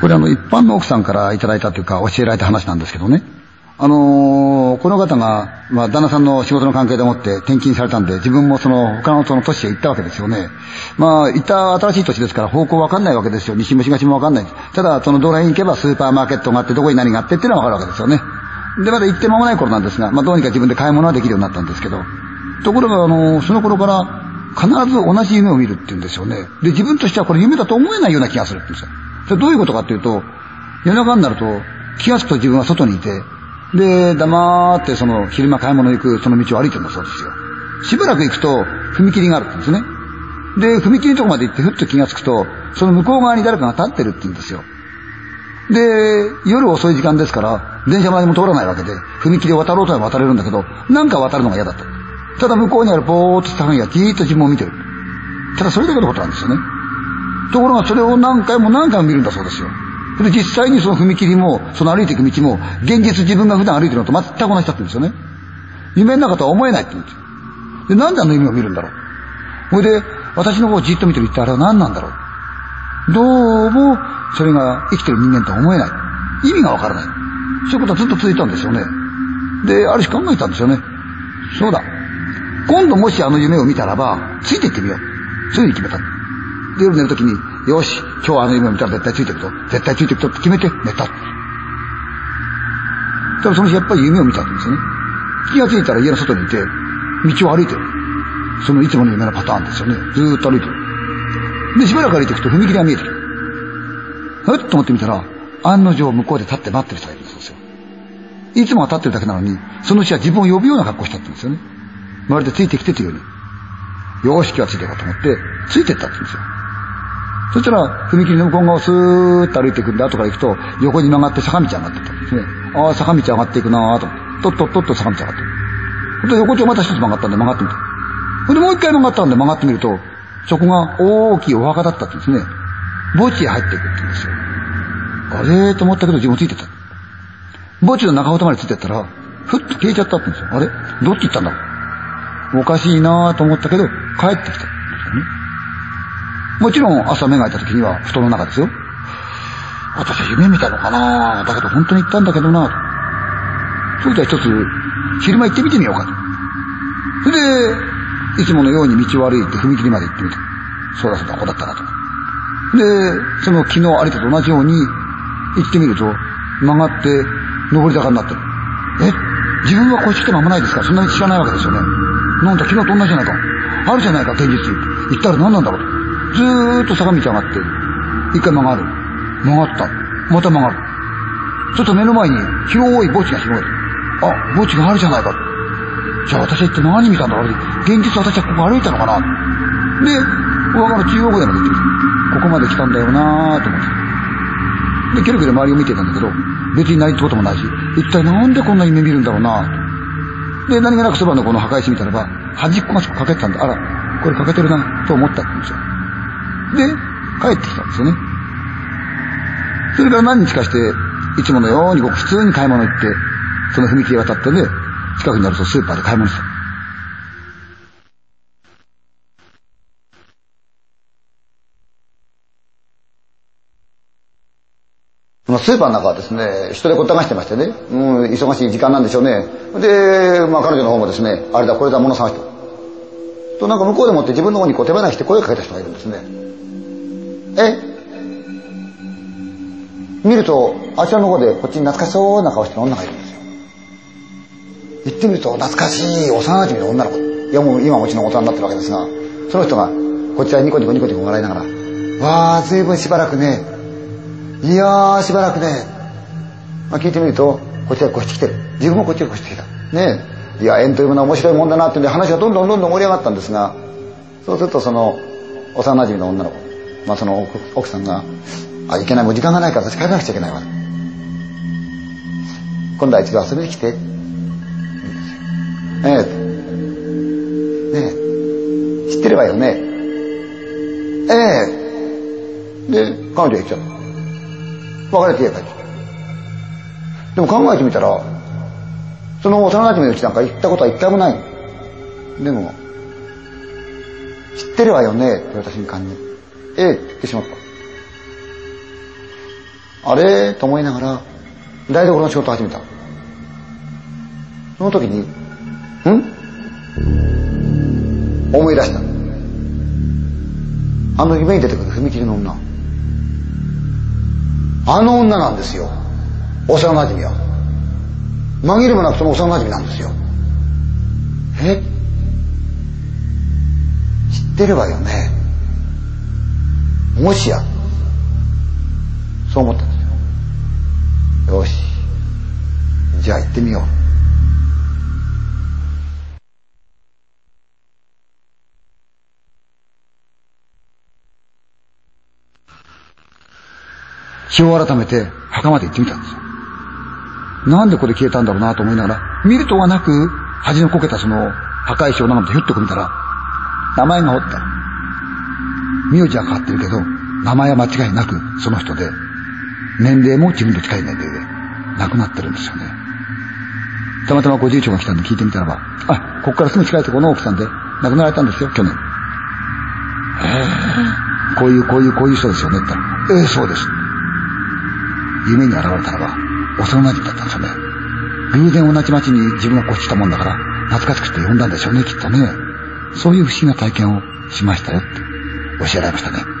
これあの一般の奥さんからいただいたというか教えられた話なんですけどね。あのー、この方が、まあ、旦那さんの仕事の関係でもって転勤されたんで、自分もその他のその都市へ行ったわけですよね。まあ、行った新しい都市ですから方向わかんないわけですよ。西も東もわかんない。ただ、そのどの辺行けばスーパーマーケットがあって、どこに何があってっていうのはわかるわけですよね。で、まだ行って間もない頃なんですが、まあ、どうにか自分で買い物はできるようになったんですけど。ところが、あのー、その頃から、必ず同じ夢を見るって言うんですよね。で、自分としてはこれ夢だと思えないような気がするって言うんですよ。それどういうことかっていうと、夜中になると、気がつくと自分は外にいて、で、黙ってその昼間買い物行くその道を歩いてるんだそうですよ。しばらく行くと踏切があるんですね。で、踏切のとこまで行ってふっと気がつくと、その向こう側に誰かが立ってるって言うんですよ。で、夜遅い時間ですから、電車も何も通らないわけで、踏切を渡ろうとは渡れるんだけど、なんか渡るのが嫌だった。ただ向こうにあるぼーっとした範囲がじーっと自分を見てる。ただそれだけのことなんですよね。ところがそれを何回も何回も見るんだそうですよ。で、実際にその踏切も、その歩いていく道も、現実自分が普段歩いてるのと全く同じだって言うんですよね。夢の中とは思えないって言うんですよ。で、なんであの夢を見るんだろう。ほいで、私の方をじっと見てるってあれは何なんだろう。どうも、それが生きてる人間とは思えない。意味がわからない。そういうことはずっと続いたんですよね。で、ある日考えたんですよね。そうだ。今度もしあの夢を見たらば、ついていってみよう。そういうふうに決めた。夜寝るときに、よし、今日あの夢を見たら絶対ついていくと。絶対ついていくとって決めて寝た。だからその日やっぱり夢を見たんですね。気がついたら家の外にいて、道を歩いてる。そのいつもの夢のパターンですよね。ずーっと歩いてる。で、しばらく歩いていくと踏切が見えてる。ふっと思ってみたら、案の定向こうで立って待ってる人がいるんですよ。いつもは立ってるだけなのに、その人は自分を呼ぶような格好をしたって言うんですよね。まるでついてきてというように。よーし、今日はついていこうと思って、ついてったって言うんですよ。そしたら、踏切の向こう側をスーッと歩いていくんで、後から行くと、横に曲がって坂道上がってったんですね。ああ、坂道上がっていくなぁと。とっとっとっと坂道上がって。ほんと横丁また一つ曲がったんで曲がってみた。ほんでもう一回曲がったんで曲がってみると、そこが大きいお墓だったってですね。墓地へ入っていくって言うんですよ。あれーと思ったけど自分ついてた。墓地の中ほまでついてったら、ふっと消えちゃったって言うんですよ。あれ？どっち行ったんだ？ろうおかしいなぁと思ったけど、帰ってきたんですよね。もちろん朝目が開いた時には布団の中ですよ。私は夢見たのかなだけど本当に行ったんだけどなそれじゃあ一つ、昼間行ってみてみようかと。それで、いつものように道を歩いて踏切まで行ってみた。そうだそうだ、ここだったなと。で、その昨日歩いたと同じように行ってみると、曲がって上り坂になってる。え？自分はこっち来て間もないですか、そんなに知らないわけですよね。なんだ、昨日と同じじゃないか。あるじゃないか、現実。行ったら何なんだろうと。ずーっと坂道上がって、一回曲がる。曲がった。また曲がる。ちょっと目の前に広い墓地が広い。あ、墓地があるじゃないか。じゃあ私は一体何見たんだろう現実私はここ歩いたのかなで、上側の中央ぐらいまで行ってここまで来たんだよなぁと思って。で、キョロキョロ周りを見てたんだけど、別に泣いたこともないし、一体なんでこんな夢見るんだろうなぁで、何気なくそばのこの墓石見たらば、端っこがそこかけてたんだ。あら、これかけてるな、と思ったんですよ。で、帰ってきたんですよね。それから何日かして、いつものように僕普通に買い物行って、その踏切渡ってね、近くにあるとスーパーで買い物した。スーパーの中はですね、人でごった返してましてね、もう忙しい時間なんでしょうね。で、まあ彼女の方もですね、あれだこれだ物探してとなんか向こうでもって自分の方にこう手放して声をかけた人がいるんですね。え？見るとあちらの方でこっちに懐かしそうな顔してる女がいるんですよ。行ってみると懐かしい幼馴染の女の子。いやもう今もちろん大人になってるわけですがその人がこちらにニコニコニコニコ笑いながら「わあ随分しばらくねいやーしばらくね」まあ、聞いてみるとこっちへ越してきてる。自分もこっちへ越してきた。ねえ。いや縁というものは面白いもんだなってんで話がどんどんどんどん盛り上がったんですがそうするとその幼馴染の女の子まあその奥さんが「あいけないもう時間がないから私帰らなくちゃいけないわ」今度は一度遊びに来て」ええ。ねえ。知ってればよね。ええ。で彼女が言っちゃった。別れて家帰ってきた。でも考えてみたらその幼馴染のうちなんか行ったことは一回もないでも知ってるわよね？って私に感じええ？言ってしまった。あれ？と思いながら、台所の仕事を始めた。その時に、ん？思い出した。あの夢に出てくる踏切の女。あの女なんですよ。幼馴染は。紛れもなくその幼馴染なんですよ。え？知ってるわよね。もしや。そう思ったんですよ。よし。じゃあ行ってみよう。日を改めて墓まで行ってみたんです。なんでこれ消えたんだろうなと思いながら、見るとはなく、端のこけたその墓石を眺めてひょっと見たら、名前がおった。名字は変わってるけど、名前は間違いなくその人で、年齢も自分と近い年齢で、亡くなってるんですよね。たまたまご住長が来たんで聞いてみたらば、あ、ここからすぐ近いところの奥さんで、亡くなられたんですよ、去年。えー、こういう、こういう、こういう人ですよね、って言ったら、ええー、そうです。夢に現れたのは、幼馴染だったんですよね。偶然同じ町に自分が越してたもんだから、懐かしくて呼んだんでしょうね、きっとね。そういう不思議な体験をしましたよって教えられましたね。